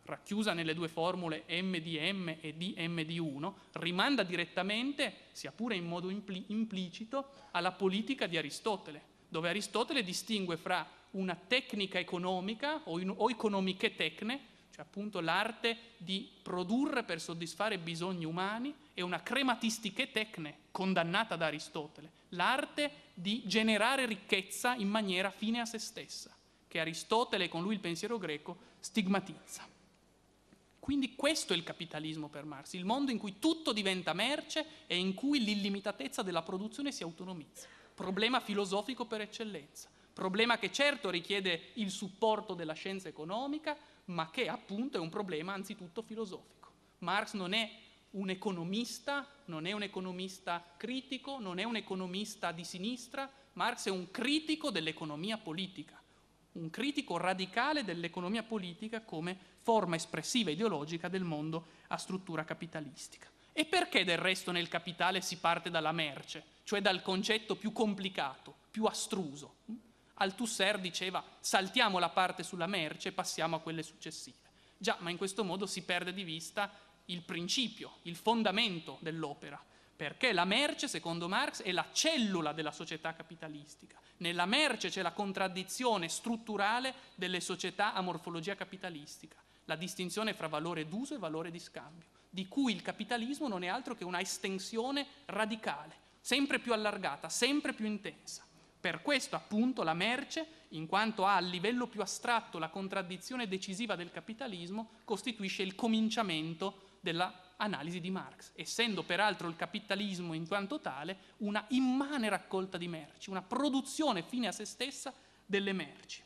racchiusa nelle due formule M di M e D M di 1, rimanda direttamente, sia pure in modo impli- implicito, alla politica di Aristotele, dove Aristotele distingue fra una tecnica economica o, in, o economiche tecne cioè appunto l'arte di produrre per soddisfare bisogni umani e una crematistiche tecne condannata da Aristotele, l'arte di generare ricchezza in maniera fine a se stessa, che Aristotele e con lui il pensiero greco stigmatizza. Quindi questo è il capitalismo per Marx, il mondo in cui tutto diventa merce e in cui l'illimitatezza della produzione si autonomizza. Problema filosofico per eccellenza, problema che certo richiede il supporto della scienza economica, ma che appunto è un problema anzitutto filosofico. Marx non è un economista, non è un economista critico, non è un economista di sinistra, Marx è un critico dell'economia politica, un critico radicale dell'economia politica come forma espressiva ideologica del mondo a struttura capitalistica. E perché del resto nel capitale si parte dalla merce, cioè dal concetto più complicato, più astruso? Althusser diceva saltiamo la parte sulla merce e passiamo a quelle successive. Già, ma in questo modo si perde di vista il principio, il fondamento dell'opera, perché la merce, secondo Marx, è la cellula della società capitalistica. Nella merce c'è la contraddizione strutturale delle società a morfologia capitalistica, la distinzione fra valore d'uso e valore di scambio, di cui il capitalismo non è altro che una estensione radicale, sempre più allargata, sempre più intensa. Per questo appunto la merce, in quanto ha a livello più astratto la contraddizione decisiva del capitalismo, costituisce il cominciamento dell'analisi di Marx, essendo peraltro il capitalismo in quanto tale una immane raccolta di merci, una produzione fine a se stessa delle merci.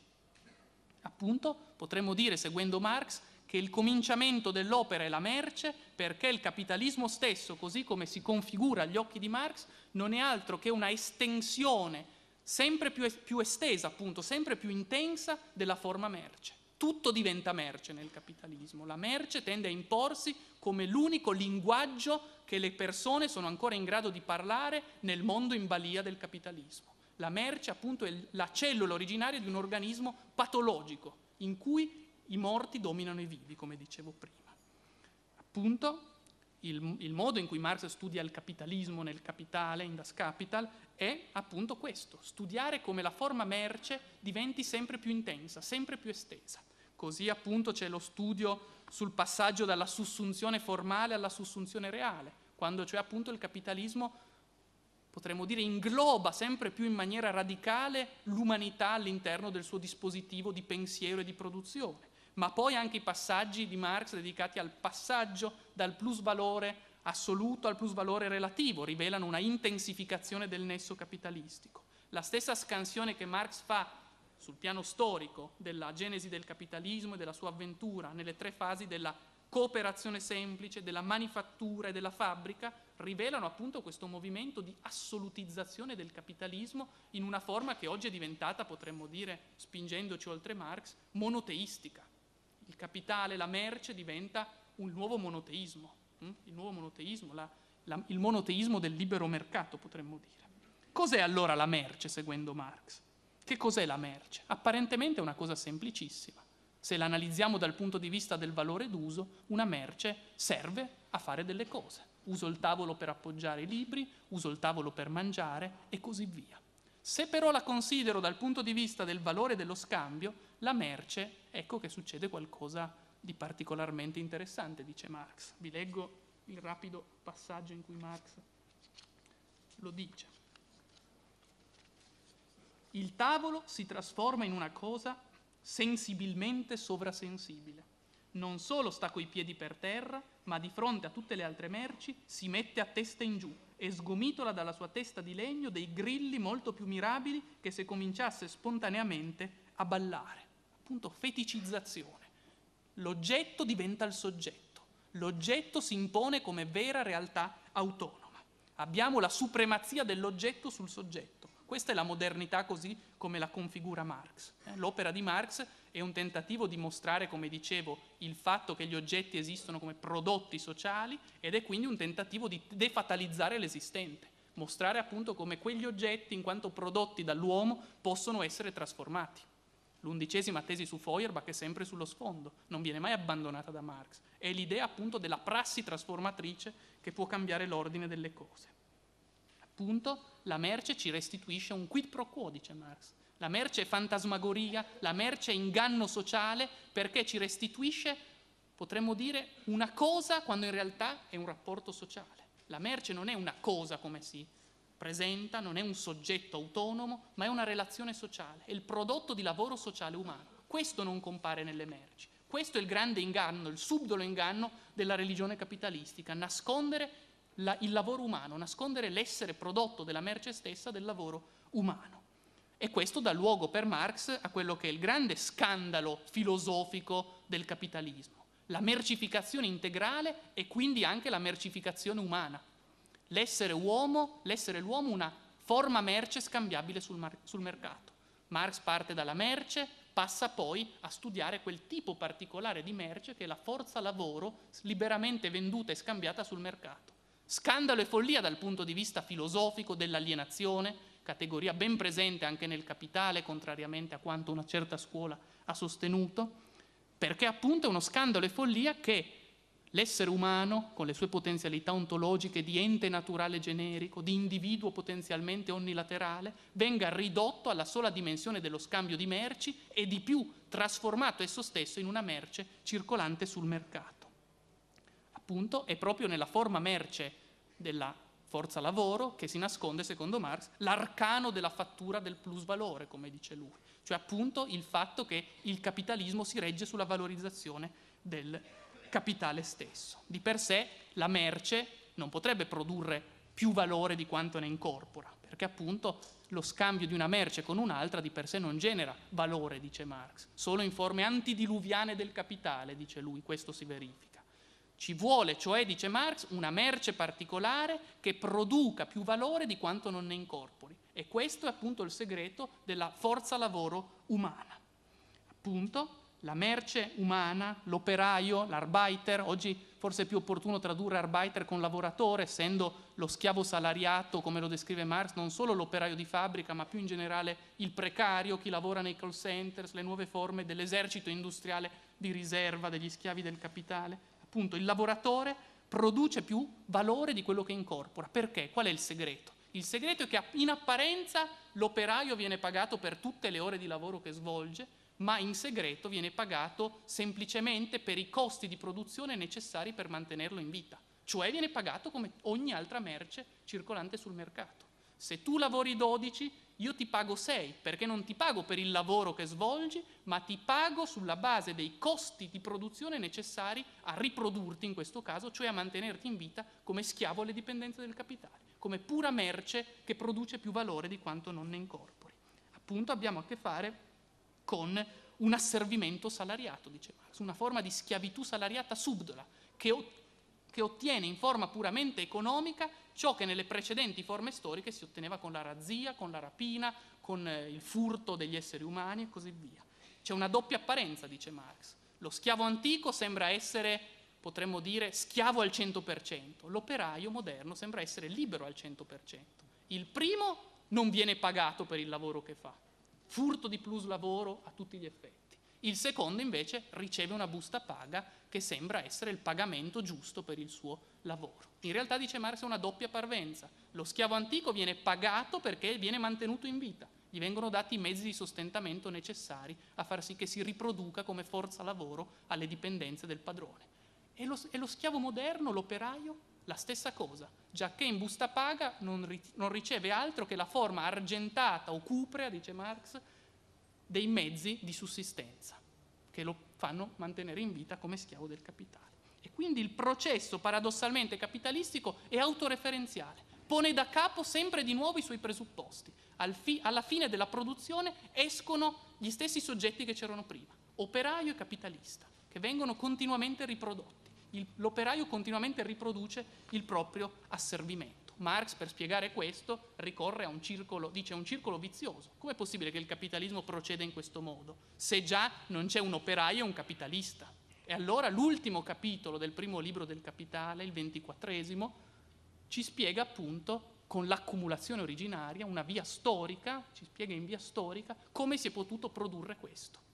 Appunto potremmo dire, seguendo Marx, che il cominciamento dell'opera è la merce perché il capitalismo stesso, così come si configura agli occhi di Marx, non è altro che una estensione sempre più, più estesa, appunto, sempre più intensa della forma merce. Tutto diventa merce nel capitalismo. La merce tende a imporsi come l'unico linguaggio che le persone sono ancora in grado di parlare nel mondo in balia del capitalismo. La merce appunto è la cellula originaria di un organismo patologico in cui i morti dominano i vivi, come dicevo prima. Appunto il, il, modo in cui Marx studia il capitalismo nel Capitale, in Das Kapital, è appunto questo, studiare come la forma merce diventi sempre più intensa, sempre più estesa. Così appunto c'è lo studio sul passaggio dalla sussunzione formale alla sussunzione reale, quando cioè appunto il capitalismo potremmo dire, ingloba sempre più in maniera radicale l'umanità all'interno del suo dispositivo di pensiero e di produzione, ma poi anche i passaggi di Marx dedicati al passaggio dal plus valore assoluto al plus valore relativo rivelano una intensificazione del nesso capitalistico. La stessa scansione che Marx fa sul piano storico della genesi del capitalismo e della sua avventura nelle tre fasi della cooperazione semplice, della manifattura e della fabbrica, rivelano appunto questo movimento di assolutizzazione del capitalismo in una forma che oggi è diventata, potremmo dire, spingendoci oltre Marx, monoteistica. Il capitale, la merce diventa un nuovo monoteismo, hm? il nuovo monoteismo, la, la, il monoteismo del libero mercato, potremmo dire. Cos'è allora la merce, seguendo Marx? Che cos'è la merce? Apparentemente è una cosa semplicissima se la analizziamo dal punto di vista del valore d'uso, una merce serve a fare delle cose. Uso il tavolo per appoggiare i libri, uso il tavolo per mangiare e così via. Se però la considero dal punto di vista del valore dello scambio, la merce, ecco che succede qualcosa di particolarmente interessante, dice Marx. Vi leggo il rapido passaggio in cui Marx lo dice. Il tavolo si trasforma in una cosa sensibilmente sovrasensibile. Non solo sta coi piedi per terra, ma di fronte a tutte le altre merci si mette a testa in giù e sgomitola dalla sua testa di legno dei grilli molto più mirabili che se cominciasse spontaneamente a ballare. Appunto, feticizzazione. L'oggetto diventa il soggetto, l'oggetto si impone come vera realtà autonoma. Abbiamo la supremazia dell'oggetto sul soggetto. Questa è la modernità così come la configura Marx. Eh, l'opera di Marx è un tentativo di mostrare, come dicevo, il fatto che gli oggetti esistono come prodotti sociali ed è quindi un tentativo di defatalizzare l'esistente, mostrare appunto come quegli oggetti, in quanto prodotti dall'uomo, possono essere trasformati. L'undicesima tesi su Feuerbach è sempre sullo sfondo, non viene mai abbandonata da Marx. È l'idea appunto della prassi trasformatrice che può cambiare l'ordine delle cose. Appunto, la merce ci restituisce un quid pro quo, dice Marx. La merce è fantasmagoria, la merce è inganno sociale perché ci restituisce, potremmo dire, una cosa quando in realtà è un rapporto sociale. La merce non è una cosa come si presenta, non è un soggetto autonomo, ma è una relazione sociale, è il prodotto di lavoro sociale umano. Questo non compare nelle merci. Questo è il grande inganno, il subdolo inganno della religione capitalistica, nascondere la, il lavoro umano, nascondere l'essere prodotto della merce stessa del lavoro umano. E questo dà luogo per Marx a quello che è il grande scandalo filosofico del capitalismo, la mercificazione integrale e quindi anche la mercificazione umana. L'essere uomo, l'essere l'uomo una forma merce scambiabile sul, mar- sul mercato. Marx parte dalla merce, passa poi a studiare quel tipo particolare di merce che è la forza lavoro liberamente venduta e scambiata sul mercato. Scandalo e follia dal punto di vista filosofico dell'alienazione, categoria ben presente anche nel capitale, contrariamente a quanto una certa scuola ha sostenuto, perché appunto è uno scandalo e follia che l'essere umano, con le sue potenzialità ontologiche di ente naturale generico, di individuo potenzialmente onnilaterale, venga ridotto alla sola dimensione dello scambio di merci e di più trasformato esso stesso in una merce circolante sul mercato appunto è proprio nella forma merce della forza lavoro che si nasconde, secondo Marx, l'arcano della fattura del plusvalore, come dice lui, cioè appunto il fatto che il capitalismo si regge sulla valorizzazione del capitale stesso. Di per sé la merce non potrebbe produrre più valore di quanto ne incorpora, perché appunto lo scambio di una merce con un'altra di per sé non genera valore, dice Marx, solo in forme antidiluviane del capitale, dice lui, questo si verifica. Ci vuole, cioè, dice Marx, una merce particolare che produca più valore di quanto non ne incorpori. E questo è appunto il segreto della forza lavoro umana. Appunto, la merce umana, l'operaio, l'arbeiter, oggi forse è più opportuno tradurre arbeiter con lavoratore, essendo lo schiavo salariato, come lo descrive Marx, non solo l'operaio di fabbrica, ma più in generale il precario, chi lavora nei call centers, le nuove forme dell'esercito industriale di riserva, degli schiavi del capitale appunto il lavoratore produce più valore di quello che incorpora. Perché? Qual è il segreto? Il segreto è che in apparenza l'operaio viene pagato per tutte le ore di lavoro che svolge, ma in segreto viene pagato semplicemente per i costi di produzione necessari per mantenerlo in vita, cioè viene pagato come ogni altra merce circolante sul mercato. Se tu lavori 12, io ti pago 6, perché non ti pago per il lavoro che svolgi, ma ti pago sulla base dei costi di produzione necessari a riprodurti in questo caso, cioè a mantenerti in vita come schiavo alle dipendenze del capitale, come pura merce che produce più valore di quanto non ne incorpori. Appunto abbiamo a che fare con un asservimento salariato, dice Marx, una forma di schiavitù salariata subdola che, che ottiene in forma puramente economica ciò che nelle precedenti forme storiche si otteneva con la razzia, con la rapina, con eh, il furto degli esseri umani e così via. C'è una doppia apparenza, dice Marx. Lo schiavo antico sembra essere, potremmo dire, schiavo al 100%, l'operaio moderno sembra essere libero al 100%. Il primo non viene pagato per il lavoro che fa, furto di plus lavoro a tutti gli effetti. Il secondo invece riceve una busta paga che sembra essere il pagamento giusto per il suo lavoro. In realtà, dice Marx, è una doppia parvenza. Lo schiavo antico viene pagato perché viene mantenuto in vita, gli vengono dati i mezzi di sostentamento necessari a far sì che si riproduca come forza lavoro alle dipendenze del padrone. E lo, e lo schiavo moderno, l'operaio, la stessa cosa, giacché in busta paga non, ri, non riceve altro che la forma argentata o cuprea, dice Marx, dei mezzi di sussistenza che lo fanno mantenere in vita come schiavo del capitale. E quindi il processo paradossalmente capitalistico è autoreferenziale, pone da capo sempre di nuovo i suoi presupposti. Al fi- alla fine della produzione escono gli stessi soggetti che c'erano prima, operaio e capitalista, che vengono continuamente riprodotti. Il, l'operaio continuamente riproduce il proprio asservimento. Marx per spiegare questo ricorre a un circolo, dice un circolo vizioso. Com'è possibile che il capitalismo proceda in questo modo? Se già non c'è un operaio e un capitalista. E allora l'ultimo capitolo del primo libro del Capitale, il ventiquattresimo, ci spiega appunto con l'accumulazione originaria, una via storica, ci spiega in via storica come si è potuto produrre questo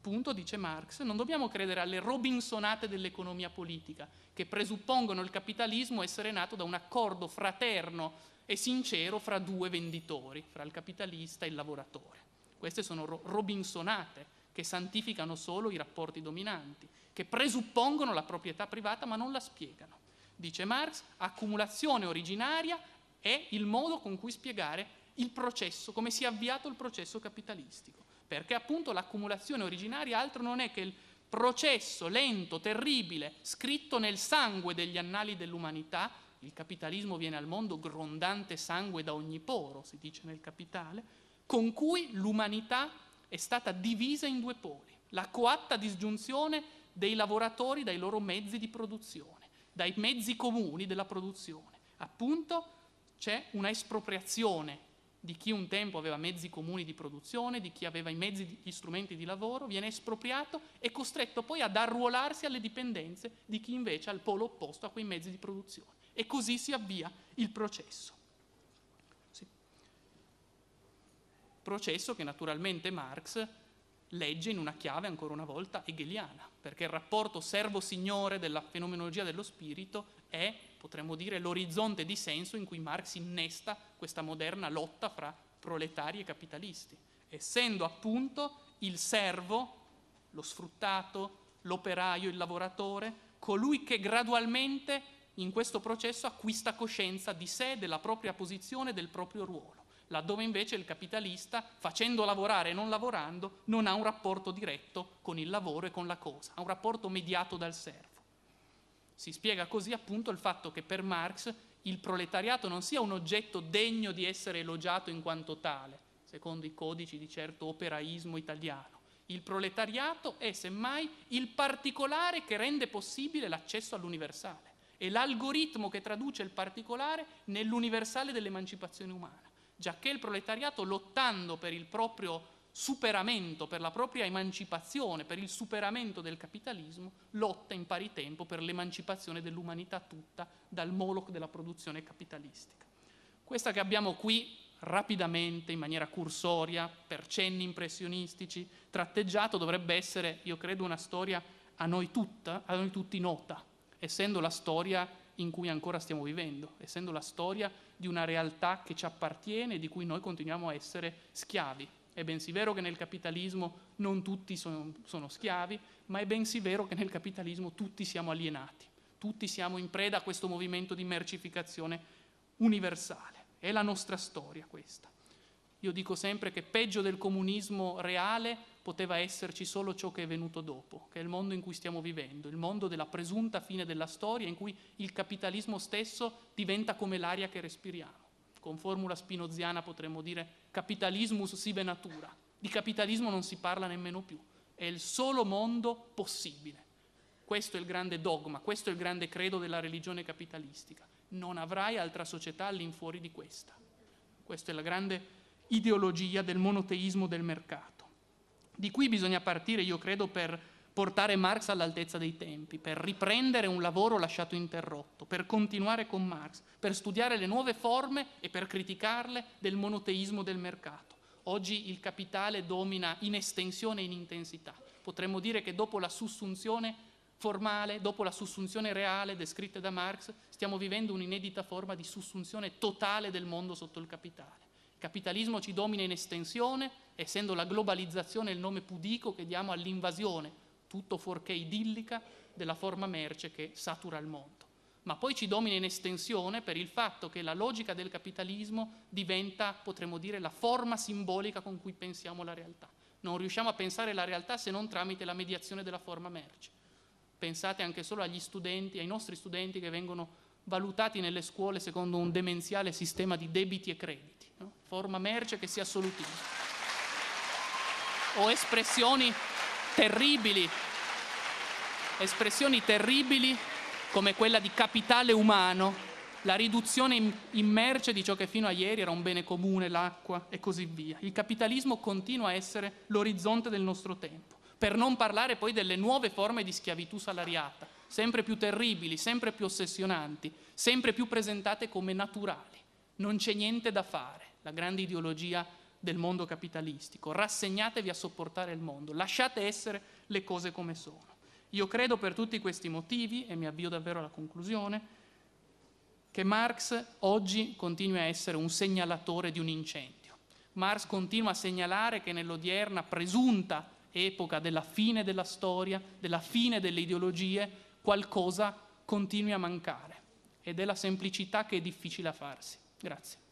appunto, dice Marx, non dobbiamo credere alle robinsonate dell'economia politica, che presuppongono il capitalismo essere nato da un accordo fraterno e sincero fra due venditori, fra il capitalista e il lavoratore. Queste sono ro- robinsonate che santificano solo i rapporti dominanti, che presuppongono la proprietà privata ma non la spiegano. Dice Marx, accumulazione originaria è il modo con cui spiegare il processo, come si è avviato il processo capitalistico perché appunto l'accumulazione originaria altro non è che il processo lento, terribile, scritto nel sangue degli annali dell'umanità, il capitalismo viene al mondo grondante sangue da ogni poro, si dice nel capitale, con cui l'umanità è stata divisa in due poli, la coatta disgiunzione dei lavoratori dai loro mezzi di produzione, dai mezzi comuni della produzione. Appunto c'è una espropriazione di chi un tempo aveva mezzi comuni di produzione, di chi aveva i mezzi, gli strumenti di lavoro, viene espropriato e costretto poi ad arruolarsi alle dipendenze di chi invece ha il polo opposto a quei mezzi di produzione. E così si avvia il processo. Sì. Processo che naturalmente Marx legge in una chiave ancora una volta hegeliana, perché il rapporto servo-signore della fenomenologia dello spirito è potremmo dire, l'orizzonte di senso in cui Marx innesta questa moderna lotta fra proletari e capitalisti, essendo appunto il servo, lo sfruttato, l'operaio, il lavoratore, colui che gradualmente in questo processo acquista coscienza di sé, della propria posizione, del proprio ruolo, laddove invece il capitalista, facendo lavorare e non lavorando, non ha un rapporto diretto con il lavoro e con la cosa, ha un rapporto mediato dal servo. Si spiega così appunto il fatto che per Marx il proletariato non sia un oggetto degno di essere elogiato in quanto tale, secondo i codici di certo operaismo italiano. Il proletariato è semmai il particolare che rende possibile l'accesso all'universale, è l'algoritmo che traduce il particolare nell'universale dell'emancipazione umana, giacché il proletariato lottando per il proprio superamento, per la propria emancipazione, per il superamento del capitalismo, lotta in pari tempo per l'emancipazione dell'umanità tutta dal moloch della produzione capitalistica. Questa che abbiamo qui rapidamente, in maniera cursoria, per cenni impressionistici, tratteggiato, dovrebbe essere, io credo, una storia a noi, tutta, a noi tutti nota, essendo la storia in cui ancora stiamo vivendo, essendo la storia di una realtà che ci appartiene e di cui noi continuiamo a essere schiavi, è bensì vero che nel capitalismo non tutti sono, sono schiavi, ma è bensì vero che nel capitalismo tutti siamo alienati, tutti siamo in preda a questo movimento di mercificazione universale. È la nostra storia questa. Io dico sempre che peggio del comunismo reale poteva esserci solo ciò che è venuto dopo, che è il mondo in cui stiamo vivendo, il mondo della presunta fine della storia in cui il capitalismo stesso diventa come l'aria che respiriamo. Con formula spinoziana potremmo dire capitalismus sive natura. Di capitalismo non si parla nemmeno più, è il solo mondo possibile. Questo è il grande dogma, questo è il grande credo della religione capitalistica. Non avrai altra società all'infuori di questa. Questa è la grande ideologia del monoteismo del mercato. Di qui bisogna partire, io credo, per portare Marx all'altezza dei tempi, per riprendere un lavoro lasciato interrotto, per continuare con Marx, per studiare le nuove forme e per criticarle del monoteismo del mercato. Oggi il capitale domina in estensione e in intensità. Potremmo dire che dopo la sussunzione formale, dopo la sussunzione reale descritta da Marx, stiamo vivendo un'inedita forma di sussunzione totale del mondo sotto il capitale. Il capitalismo ci domina in estensione, essendo la globalizzazione il nome pudico che diamo all'invasione, tutto fuorché idillica, della forma merce che satura il mondo. Ma poi ci domina in estensione per il fatto che la logica del capitalismo diventa, potremmo dire, la forma simbolica con cui pensiamo la realtà. Non riusciamo a pensare la realtà se non tramite la mediazione della forma merce. Pensate anche solo agli studenti, ai nostri studenti che vengono valutati nelle scuole secondo un demenziale sistema di debiti e crediti no? forma merce che si assolutizza. O espressioni terribili, espressioni terribili come quella di capitale umano, la riduzione in, merce di ciò che fino a ieri era un bene comune, l'acqua e così via. Il capitalismo continua a essere l'orizzonte del nostro tempo, per non parlare poi delle nuove forme di schiavitù salariata, sempre più terribili, sempre più ossessionanti, sempre più presentate come naturali. Non c'è niente da fare la grande ideologia del mondo capitalistico. Rassegnatevi a sopportare il mondo, lasciate essere le cose come sono. Io credo per tutti questi motivi, e mi avvio davvero alla conclusione, che Marx oggi continui a essere un segnalatore di un incendio. Marx continua a segnalare che nell'odierna presunta epoca della fine della storia, della fine delle ideologie, qualcosa continui a mancare ed è la semplicità che è difficile a farsi. Grazie.